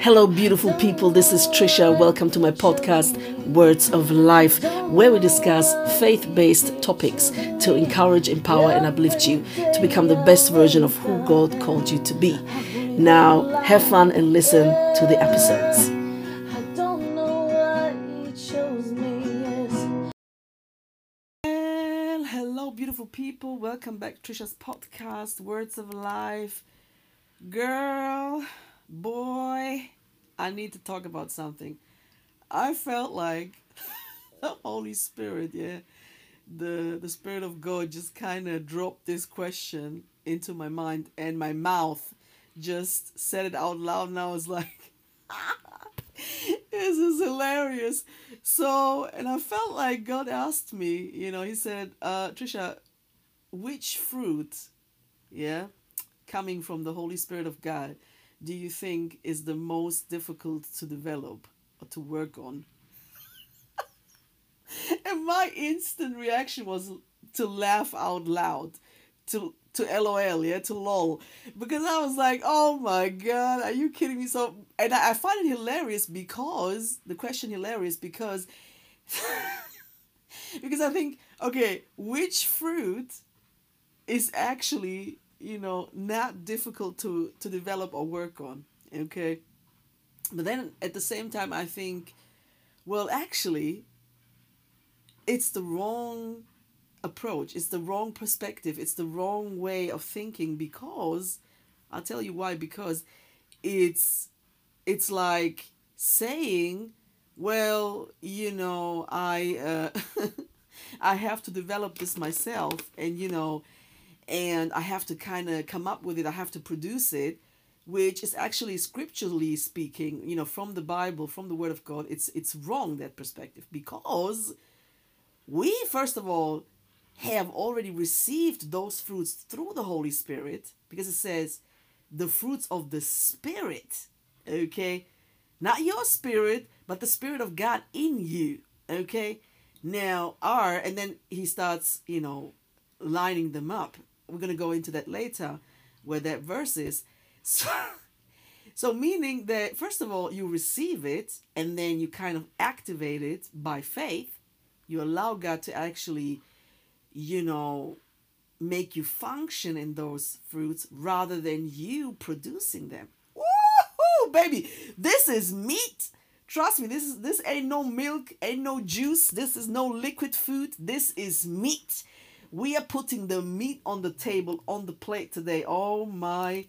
Hello, beautiful people. This is Trisha. Welcome to my podcast, Words of Life, where we discuss faith based topics to encourage, empower, and uplift you to become the best version of who God called you to be. Now, have fun and listen to the episodes. Well, hello, beautiful people. Welcome back to Trisha's podcast, Words of Life. Girl, boy, I need to talk about something. I felt like the Holy Spirit, yeah, the the Spirit of God just kind of dropped this question into my mind, and my mouth just said it out loud, and I was like, "This is hilarious." So, and I felt like God asked me, you know, He said, uh, "Trisha, which fruit, yeah, coming from the Holy Spirit of God?" Do you think is the most difficult to develop or to work on? and my instant reaction was to laugh out loud, to to LOL, yeah, to lol, because I was like, oh my god, are you kidding me? So, and I, I find it hilarious because the question hilarious because because I think okay, which fruit is actually you know not difficult to to develop or work on okay? But then at the same time i think well actually it's the wrong approach. It's the wrong perspective. It's the wrong way of thinking because i'll tell you why because it's it's like saying well you know i uh, i have to develop this myself and you know and I have to kind of come up with it, I have to produce it, which is actually scripturally speaking, you know, from the Bible, from the Word of God, it's it's wrong that perspective because we first of all have already received those fruits through the Holy Spirit because it says the fruits of the Spirit, okay? Not your spirit, but the Spirit of God in you, okay? Now, are, and then he starts, you know, lining them up we're going to go into that later where that verse is. So, so meaning that first of all you receive it and then you kind of activate it by faith. You allow God to actually, you know, make you function in those fruits rather than you producing them. Woohoo, baby! This is meat. Trust me, this is this ain't no milk, ain't no juice. This is no liquid food. This is meat. We are putting the meat on the table, on the plate today. Oh my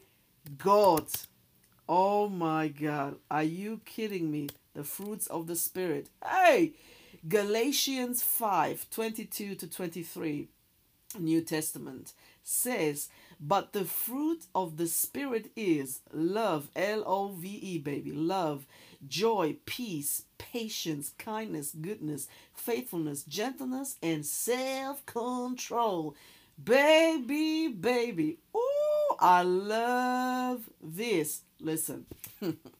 God. Oh my God. Are you kidding me? The fruits of the Spirit. Hey! Galatians 5 22 to 23, New Testament, says, But the fruit of the Spirit is love, L O V E, baby, love joy, peace, patience, kindness, goodness, faithfulness, gentleness, and self control. Baby, baby. Oh, I love this. Listen.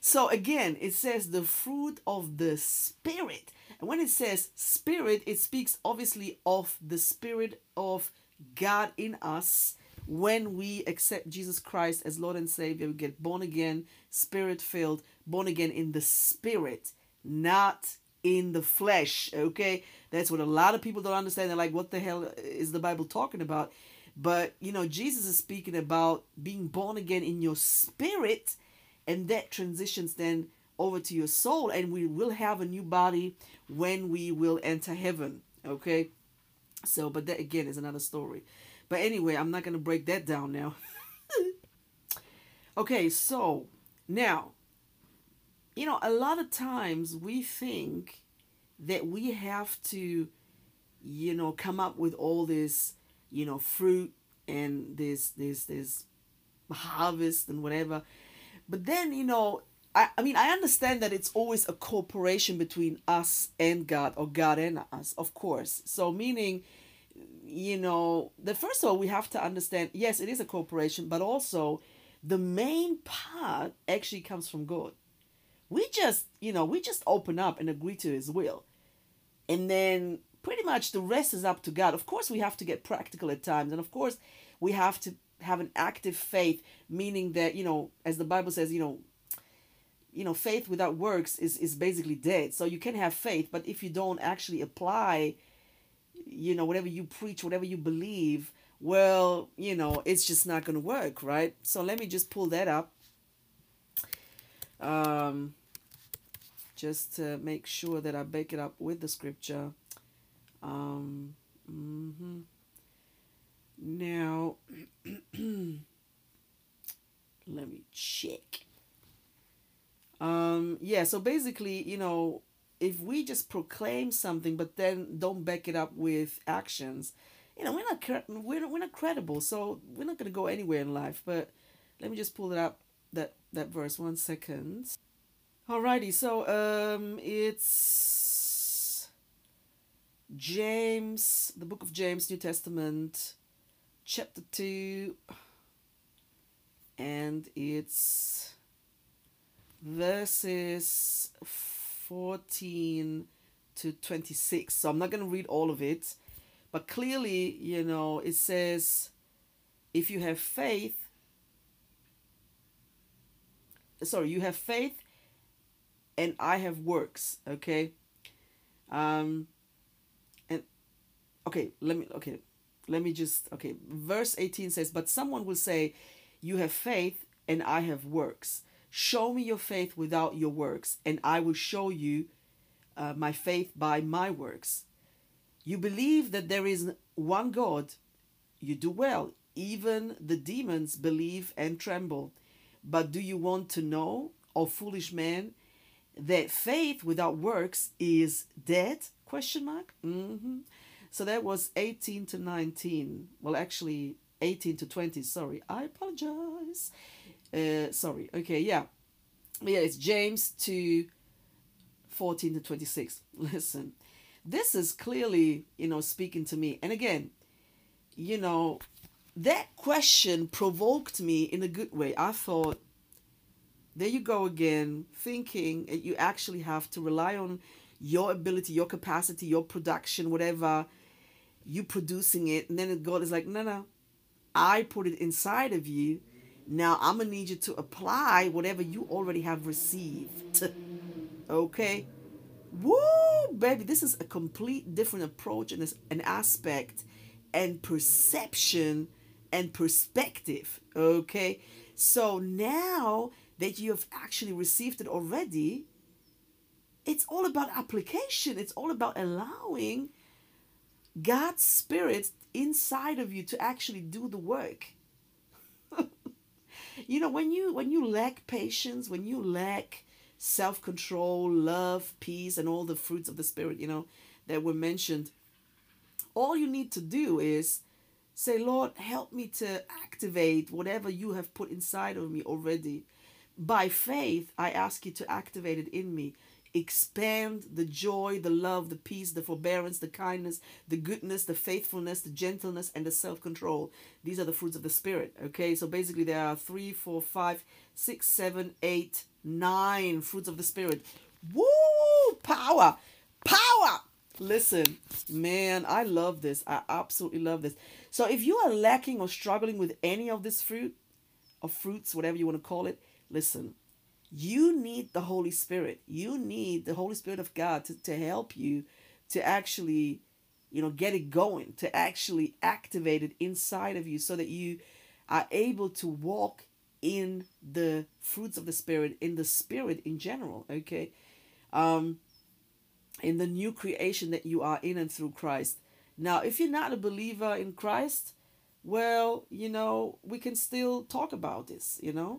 so, again, it says the fruit of the Spirit. And when it says Spirit, it speaks obviously of the Spirit of God in us when we accept Jesus Christ as Lord and Savior, we get born again, spirit filled, born again in the spirit, not in the flesh. Okay, that's what a lot of people don't understand. They're like, what the hell is the Bible talking about? But you know, Jesus is speaking about being born again in your spirit, and that transitions then over to your soul, and we will have a new body when we will enter heaven. Okay, so but that again is another story. But anyway, I'm not going to break that down now. okay, so now, you know, a lot of times we think that we have to, you know, come up with all this, you know, fruit and this, this, this harvest and whatever. But then, you know, I, I mean, I understand that it's always a cooperation between us and God or God and us, of course. So, meaning, you know, the first of all, we have to understand yes, it is a cooperation, but also the main part actually comes from God. We just, you know, we just open up and agree to His will. And then pretty much the rest is up to God. Of course, we have to get practical at times. And of course, we have to have an active faith, meaning that, you know, as the Bible says, you know, you know faith without works is is basically dead. So you can have faith but if you don't actually apply you know whatever you preach whatever you believe well you know it's just not going to work right? So let me just pull that up. Um just to make sure that i back it up with the scripture. Um mm-hmm. Now let me check um, yeah, so basically, you know, if we just proclaim something but then don't back it up with actions, you know, we're not we're we're not credible. So we're not going to go anywhere in life. But let me just pull it up that that verse one second. Alrighty, so um, it's James, the book of James, New Testament, chapter two, and it's verses 14 to 26. So I'm not going to read all of it, but clearly, you know, it says if you have faith, sorry, you have faith and I have works, okay? Um and okay, let me okay, let me just okay, verse 18 says, "But someone will say, you have faith and I have works." Show me your faith without your works, and I will show you uh, my faith by my works. You believe that there is one God, you do well. Even the demons believe and tremble. But do you want to know, O foolish man, that faith without works is dead? Question mark. Mm-hmm. So that was 18 to 19. Well, actually, 18 to 20. Sorry, I apologize. Uh, sorry. Okay, yeah. Yeah, it's James 2 14 to 26. Listen, this is clearly, you know, speaking to me. And again, you know, that question provoked me in a good way. I thought, there you go again, thinking you actually have to rely on your ability, your capacity, your production, whatever, you producing it. And then God is like, no, no, I put it inside of you now I'm to need you to apply whatever you already have received. Okay? Woo, baby, this is a complete different approach and an aspect and perception and perspective. Okay? So now that you have actually received it already, it's all about application. It's all about allowing God's Spirit inside of you to actually do the work. You know when you when you lack patience when you lack self-control love peace and all the fruits of the spirit you know that were mentioned all you need to do is say lord help me to activate whatever you have put inside of me already. By faith i ask you to activate it in me expand the joy, the love, the peace, the forbearance, the kindness, the goodness, the faithfulness, the gentleness, and the self control. These are the fruits of the Spirit. Okay, so basically there are three, four, five, six, seven, eight, nine fruits of the Spirit. Woo! Power! Power! Listen, man, I love this. I absolutely love this. So if you are lacking or struggling with any of this fruit, or fruits, whatever you want to call it, listen, you need the Holy Spirit. You need the Holy Spirit of God to, to help you to actually, you know, get it going, to actually activate it inside of you so that you are able to walk in the fruits of the Spirit, in the Spirit in general, okay? Um, in the new creation that you are in and through Christ. Now, if you're not a believer in Christ, well, you know, we can still talk about this, you know?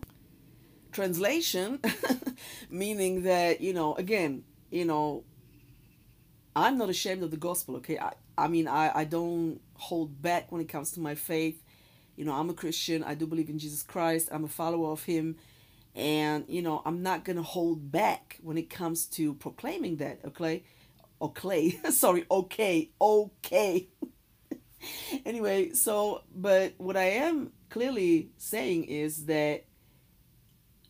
Translation meaning that you know again you know i'm not ashamed of the gospel okay? I, I mean I, I don't hold back when it comes to my faith. You know i'm a christian. I do believe in jesus christ. I'm a follower of him. And you know i'm not gonna hold back when it comes to proclaiming that okay? Okay sorry okay okay. Anyway so but what i am clearly saying is that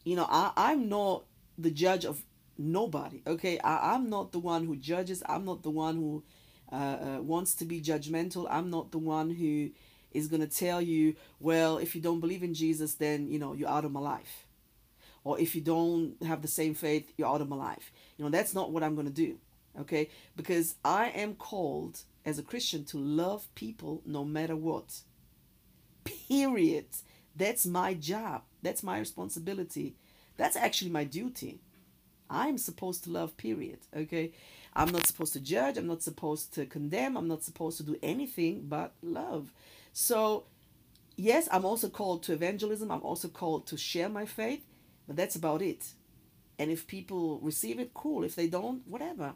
you know, I, I'm not the judge of nobody. Okay, I, I'm not the one who judges. I'm not the one who uh, uh, wants to be judgmental. I'm not the one who is going to tell you, well, if you don't believe in Jesus, then, you know, you're out of my life. or if you don't have the same faith, you're out of my life. You know, that's not what I'm going to do. Okay? Because I am called as a Christian to love people no matter what. Period. That's my job. That's my responsibility. That's actually my duty. I'm supposed to love, period. Okay? I'm not supposed to judge. I'm not supposed to condemn. I'm not supposed to do anything but love. So, yes, I'm also called to evangelism. I'm also called to share my faith, but that's about it. And if people receive it, cool. If they don't, whatever.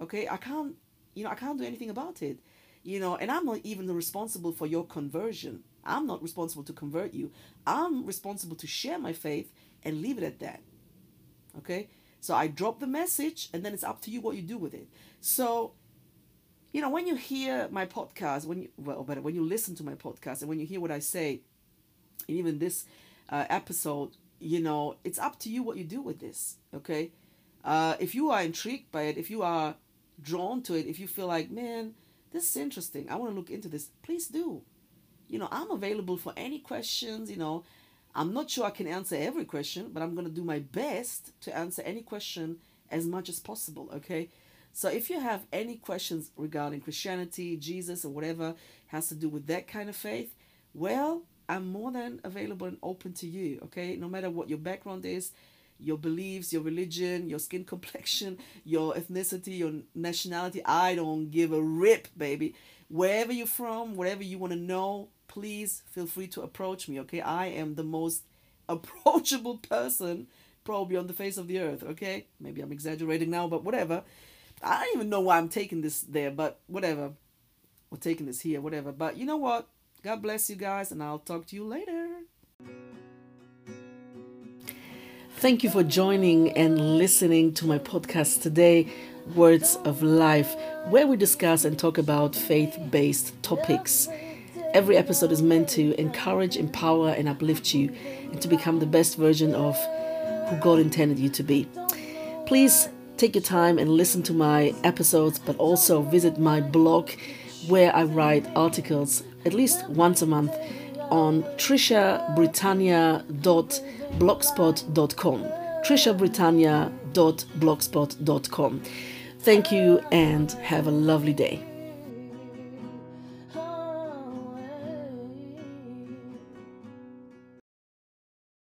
Okay? I can't, you know, I can't do anything about it. You know, and I'm not even responsible for your conversion. I'm not responsible to convert you. I'm responsible to share my faith and leave it at that. Okay? So I drop the message and then it's up to you what you do with it. So, you know, when you hear my podcast, when you, well, but when you listen to my podcast and when you hear what I say, and even this uh, episode, you know, it's up to you what you do with this. Okay? Uh, if you are intrigued by it, if you are drawn to it, if you feel like, man, this is interesting, I want to look into this, please do. You know, I'm available for any questions, you know, I'm not sure I can answer every question, but I'm going to do my best to answer any question as much as possible, okay? So if you have any questions regarding Christianity, Jesus, or whatever has to do with that kind of faith, well, I'm more than available and open to you, okay? No matter what your background is, your beliefs, your religion, your skin complexion, your ethnicity, your nationality, I don't give a rip, baby. Wherever you're from, whatever you want to know, please feel free to approach me, okay? I am the most approachable person probably on the face of the earth, okay? Maybe I'm exaggerating now, but whatever. I don't even know why I'm taking this there, but whatever. We're taking this here, whatever. But you know what? God bless you guys, and I'll talk to you later. Thank you for joining and listening to my podcast today, Words of Life, where we discuss and talk about faith based topics. Every episode is meant to encourage, empower, and uplift you and to become the best version of who God intended you to be. Please take your time and listen to my episodes, but also visit my blog where I write articles at least once a month on trishabritannia.blogspot.com. trishabritannia.blogspot.com. Thank you and have a lovely day.